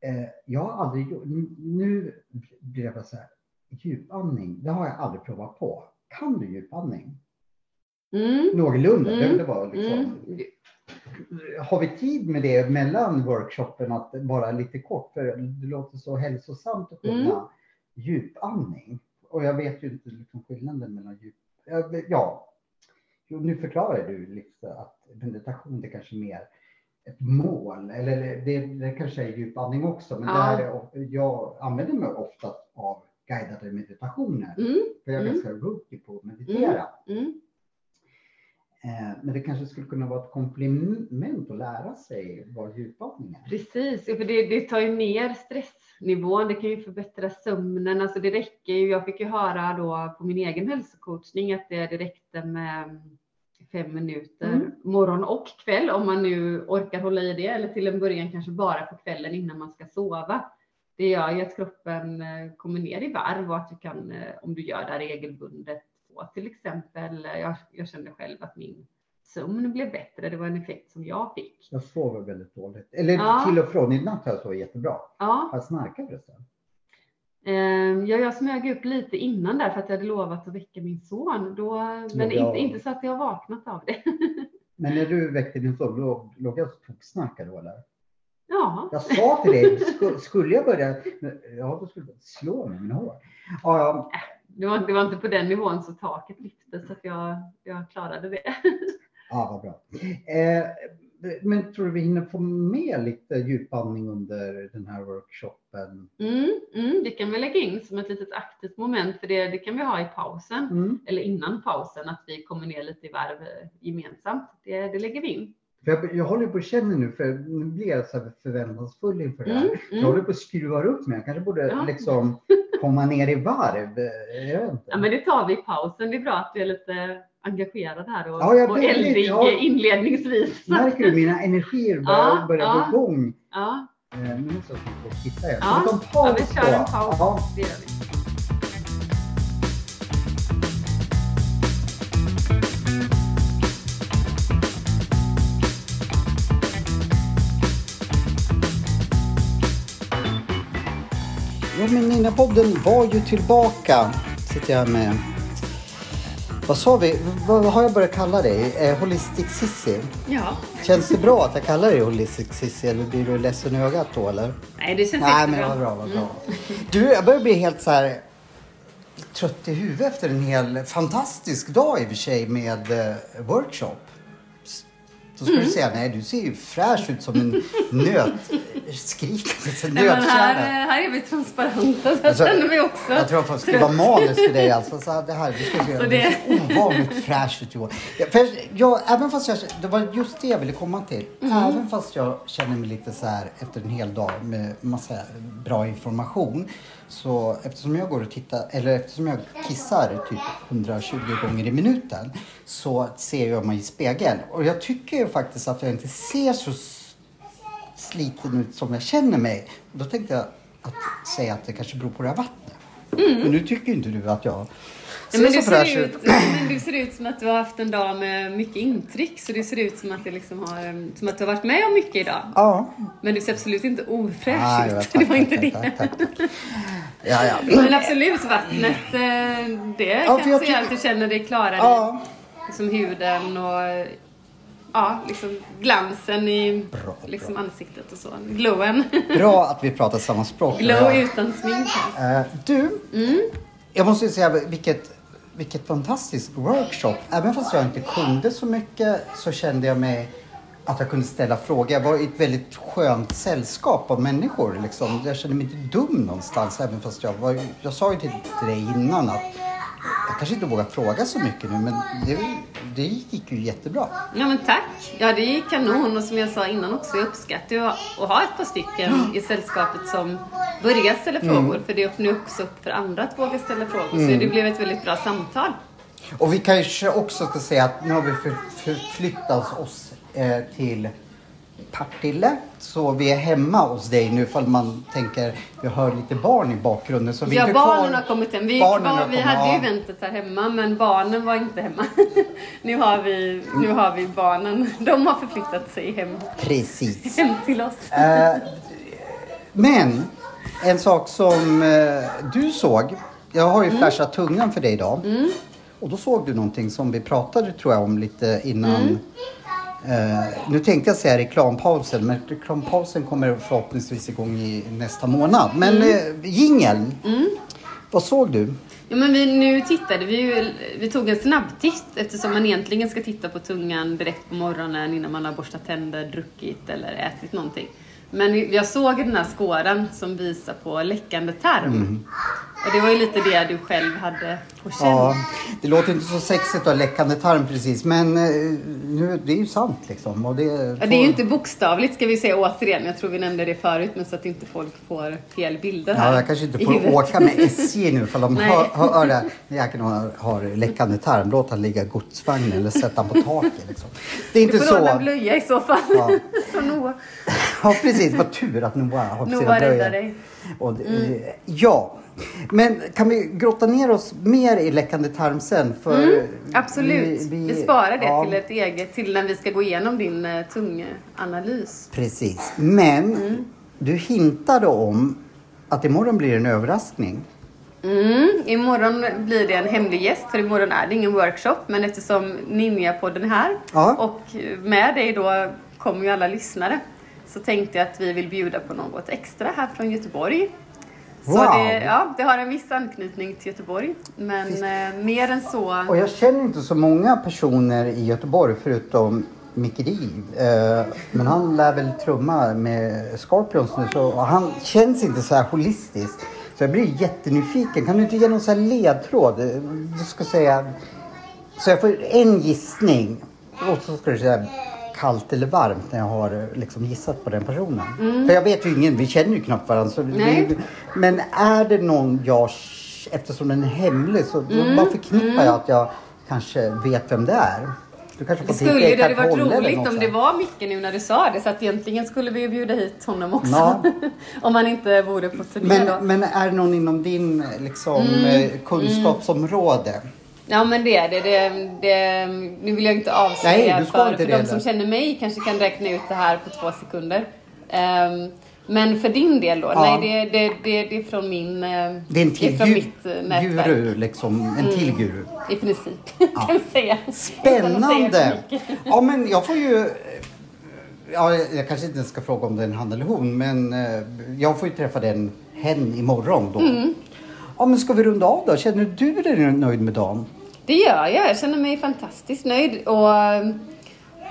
eh, jag har aldrig gjort, nu blir jag bara så här, djupandning, det har jag aldrig provat på. Kan du djupandning? Mm. Någorlunda, Mm. det var liksom. Mm. Har vi tid med det mellan workshopen att bara lite kort? För det låter så hälsosamt att kunna Mm. djupandning. Och jag vet ju inte liksom skillnaden mellan djup... Ja, jo, nu förklarar du liksom att meditation det kanske är mer ett mål. Eller det, det kanske är djupandning också. Men Ja. det här är, jag använder mig ofta av guidade meditationer. Mm. För jag är Mm. ganska rookie på att meditera. Mm. Eh, Men det kanske skulle kunna vara ett komplement att lära sig vad djupandning är. Precis, för det, det tar ju ner stressnivån. Det kan ju förbättra sömnen. Alltså det räcker ju. Jag fick ju höra då på min egen hälsocoachning att det, det räckte med fem minuter Mm. morgon och kväll om man nu orkar hålla i det eller till en början kanske bara på kvällen innan man ska sova. Det gör ju att kroppen eh, kommer ner i varv och att du kan, eh, om du gör det regelbundet, få till exempel, eh, jag, jag kände själv att min sömn blev bättre. Det var en effekt som jag fick. Jag sover väldigt dåligt. Eller Ja. till och från. I natt har jag sovit jättebra. Ja, jag snarkat förresten? Ehm, Ja, jag smög upp lite innan där för att jag hade lovat att väcka min son. Då, men inte, inte så att jag har vaknat av det. Men när du väckte din son, då låg jag och toksnarkade då eller? Ja, Jag sa till dig, sku- skulle jag börja, ja då skulle du slå mig med mina hår. Ja, ja, det var, det var inte på den nivån så taket lyfte så att jag, jag klarade det. ja vad bra. Eh, men tror du vi hinner få med lite djupandning under den här workshopen? Mm, mm, det kan vi lägga in som ett litet aktivt moment för det, det kan vi ha i pausen Mm. eller innan pausen att vi kommer ner lite i varv eh, gemensamt. Det, det lägger vi in. För jag, jag håller på att känna nu, för nu blir jag så här förväntansfull inför det här. Mm, Jag mm. håller på att skruva upp mig. Jag kanske borde Ja. liksom komma ner i varv. Jag. Ja, men det tar vi i pausen. Det är bra att du är lite engagerad här och, Ja, jag och eldig ja. inledningsvis. Märker du mina energier börjar, Ja, börjar ja. gå igång? Ja, Eh, Nu måste jag få titta. Ja. Ska vi ta en ja, paus vi kör en paus. Ja. Det gör vi. Nina-podden var ju tillbaka. Sitter jag med. Vad sa vi? Vad har jag börjat kalla dig? Eh, Holistic Sissi. Ja, Känns det bra att jag kallar dig Holistic Sissi eller blir du ledsen i ögat då eller? nej det känns Nej men jättebra. vad bra, vad bra. Du, jag börjar bli helt så här trött i huvudet efter en hel fantastisk dag i och för sig med eh, workshop. Så ska du säga, nej du ser ju fräsch ut som en nöt, skrikande Nej, men här, nötkärra. här är vi transparenta, så Alltså, jag känner mig också. Jag tror jag får skriva manus till dig alltså. Så här, det här, det ska Så jag det- ovanligt fräsch ut Johan. För jag, även fast jag, det var just det jag ville komma till. Mm. Även fast jag känner mig lite så här efter en hel dag med massa bra information. Så eftersom jag går och tittar, eller eftersom jag kissar typ 120 gånger i minuten. Så ser jag mig i spegeln. Och jag tycker ju faktiskt att jag inte ser så sliten ut som jag känner mig. Och då tänkte jag att säga att det kanske beror på det här vattnet. Men nu tycker inte du att jag ser men så du, fräsch ser ut. ut, men du ser ut som att du har haft en dag med mycket intryck. Så det ser ut som att, det liksom har, som att du har varit med om mycket idag. Ja. Men du ser absolut inte ofräsch Ah, ut. tack, det var inte tack, det. Tack. Ja, ja. Men absolut, vattnet, eh, det Ja, kan jag tycker- att du känner dig klarare. Ja. Liksom huden och ja, liksom glansen i Bra, liksom ansiktet och så. Glowen. Bra att vi pratar samma språk. Glow utan smink. Eh, du, Mm. jag måste säga vilket, vilket fantastiskt workshop. Även fast jag inte kunde så mycket så kände jag mig att jag kunde ställa frågor. Jag var i ett väldigt skönt sällskap av människor. Liksom. Jag kände mig inte dum någonstans. Även fast jag var, jag sa ju till, till dig innan att jag kanske inte vågar fråga så mycket nu men det, det gick ju jättebra. Ja men tack! Ja det gick kanon och som jag sa innan också, jag uppskattar ju att ha ett par stycken i sällskapet som börjar ställa Mm. frågor. För det öppnar också upp för andra att våga ställa frågor. Så det blev ett väldigt bra samtal. Och vi kanske också ska säga att nu har vi för, förflyttat oss eh, till Partille. Så vi är hemma hos dig nu ifall man tänker, vi hör lite barn i bakgrunden. Så vi Ja, barnen kvar- har kommit hem. Vi, Barnen var, vi hade ju eventet här hemma men barnen var inte hemma. nu, har vi, nu har vi barnen. De har förflyttat sig hem, Precis. hem till oss. Eh, men en sak som eh, du såg. Jag har ju Mm. flashat tungan för dig idag. Och då såg du någonting som vi pratade tror jag om lite innan. Mm. Eh, nu tänkte jag säga reklampausen men reklampausen kommer förhoppningsvis igång i nästa månad. Men Mm. eh, jingeln. Vad såg du? Ja, men vi, nu tittade vi ju, vi tog en snabbtitt eftersom man egentligen ska titta på tungan direkt på morgonen innan man har borstat tänder, druckit eller ätit någonting. Men jag såg den här skåran som visar på läckande tarm. Och det var ju lite det du själv hade på känn. Ja, det låter inte så sexigt att läckande tarm precis men eh, nu, det är ju sant liksom. Och det, Ja, det är ju inte bokstavligt ska vi säga återigen. Jag tror vi nämnde det förut men så att inte folk får fel bilder här Ja, jag kanske inte får huvudet. åka med SJ nu för de Nej. hör, hör det. Jäkeln har, har läckande tarm. Låt han ligga i godsvagnen eller sätta han på taket. Liksom. Det är Du inte får låna så. blöja i så fall. Ja. Ja precis, vad tur att Noah har Noah sina dig. Och det, Ja, men kan vi grotta ner oss mer i läckande tarm sen? För Mm, Absolut. Vi, sparar det ja, till ett eget, till när vi ska gå igenom din uh, tunganalys. Precis, men Mm. du hintade om att imorgon blir det en överraskning. Mm, imorgon blir det en hemlig gäst, för imorgon är det ingen workshop. Men eftersom Ninja-podden är här Ja. och med dig då kommer ju alla lyssnare. Så tänkte jag att vi vill bjuda på något extra här från Göteborg. Så Wow. det, ja, det har en viss anknytning till Göteborg. Men eh, mer än så. Och jag känner inte så många personer i Göteborg förutom Micke Div. Eh, men han lär väl trumma med Scorpions nu så han känns inte så här holistisk. Så jag blir jättenyfiken. Kan du inte ge någon så här ledtråd? Eh, Du ska säga... Så jag får en gissning. Och så ska du säga kallt eller varmt när jag har eh, liksom gissat på den personen. För jag vet ju ingen, vi känner ju knappt varandra. Det, men är det någon jag, eftersom den är hemlig så då bara förknippar jag att jag kanske vet vem det är. Du kanske Det får titta skulle ju det varit roligt om det var Micke nu när du sa det. Så att egentligen skulle vi ju bjuda hit honom också. Ja. om han inte vore på turné då. Men, men är det någon inom din liksom, Mm. eh, kunskapsområde? Ja men det är det. det, det nu vill jag inte avslöja Nej, för, inte för de som känner mig kanske kan räkna ut det här på två sekunder. Ehm, men för din del då? Ja. Nej, det, det, det, det är från min... eh, Det är en till från mitt eh, nätverk. guru, liksom. En till guru. I princip, kan vi säga. Spännande! Ja, men jag får ju... Ja, jag kanske inte ska fråga om det är en han eller hon, men eh, jag får ju träffa den hen imorgon då. Mm. Ja, men ska vi runda av då? Känner du dig nöjd med dagen? Det gör jag. Jag känner mig fantastiskt nöjd. Och,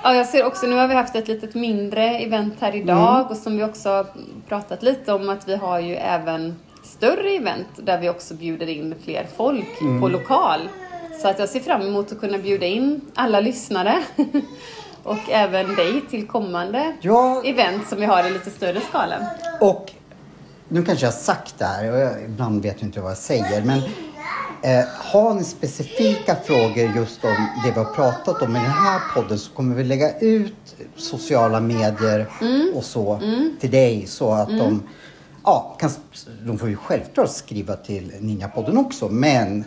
ja, jag ser också, nu har vi haft ett litet mindre event här idag Mm. och som vi också har pratat lite om att vi har ju även större event där vi också bjuder in fler folk Mm. på lokal. Så att jag ser fram emot att kunna bjuda in alla lyssnare och även dig till kommande Ja, event som vi har i lite större skala. och nu kanske jag har sagt det här och jag, ibland vet jag inte vad jag säger, men eh, har ni specifika frågor just om det vi har pratat om i den här podden så kommer vi lägga ut sociala medier Mm. och så till dig så att de Ja, kan, de får ju självklart skriva till Ninjapodden också, men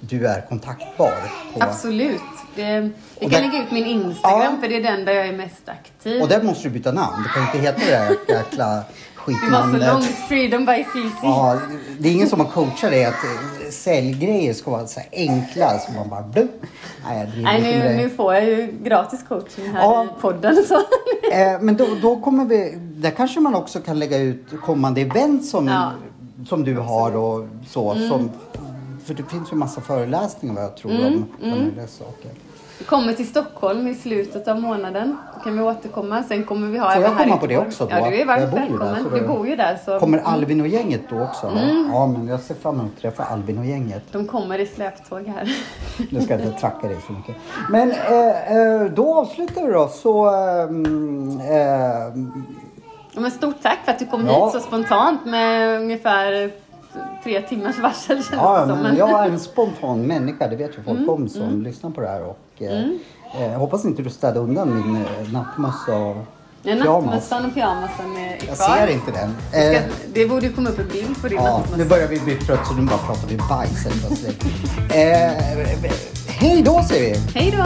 du är kontaktbar. På, Absolut. Det, jag kan där- lägga ut min Instagram Ja. för det är den där jag är mest aktiv. och där måste du byta namn. Du kan inte heta det där jäkla Det var så skitnamnet. långt. Freedom by CC. Ja, det är ingen som har coachat dig att eh, säljgrejer ska vara så enkla så man bara. Nej, Nej, nu, nu får jag ju gratis coaching här Ja. i podden. Så. Eh, men då, då kommer vi, där kanske man också kan lägga ut kommande event som, Ja. som du har och så. Som för det finns ju massa föreläsningar vad jag tror Mm, om familjiga saker. Vi kommer till Stockholm i slutet av månaden. Då kan vi återkomma. Sen kommer vi ha Får jag här komma på det också då? Ja, du är varmt välkommen. Du bor ju där. Så Kommer Albin och gänget då också? Mm. Ja, men jag ser fram emot att träffa Albin och gänget. de kommer i släptåg här. Nu ska jag inte tracka dig så mycket. Men eh, eh, då avslutar vi då. Så, ehm, ehm, Ja, Men stort tack för att du kom Ja. hit så spontant med ungefär tre timmars varsel känns ja, det som. men jag är en spontan människa. Det vet ju Mm, folk om som lyssnar på det här. Och, eh, eh, hoppas inte du städar undan min eh, nattmössa och Ja, nattmössan och pyjamasen är är Jag kvar. ser inte den. Ska, Eh, det borde ju komma upp en bild på din Ja, nattmössa. nu börjar vi bli trött så nu bara pratar vi bajs helt plötsligt. eh, hej då säger vi! Hej då!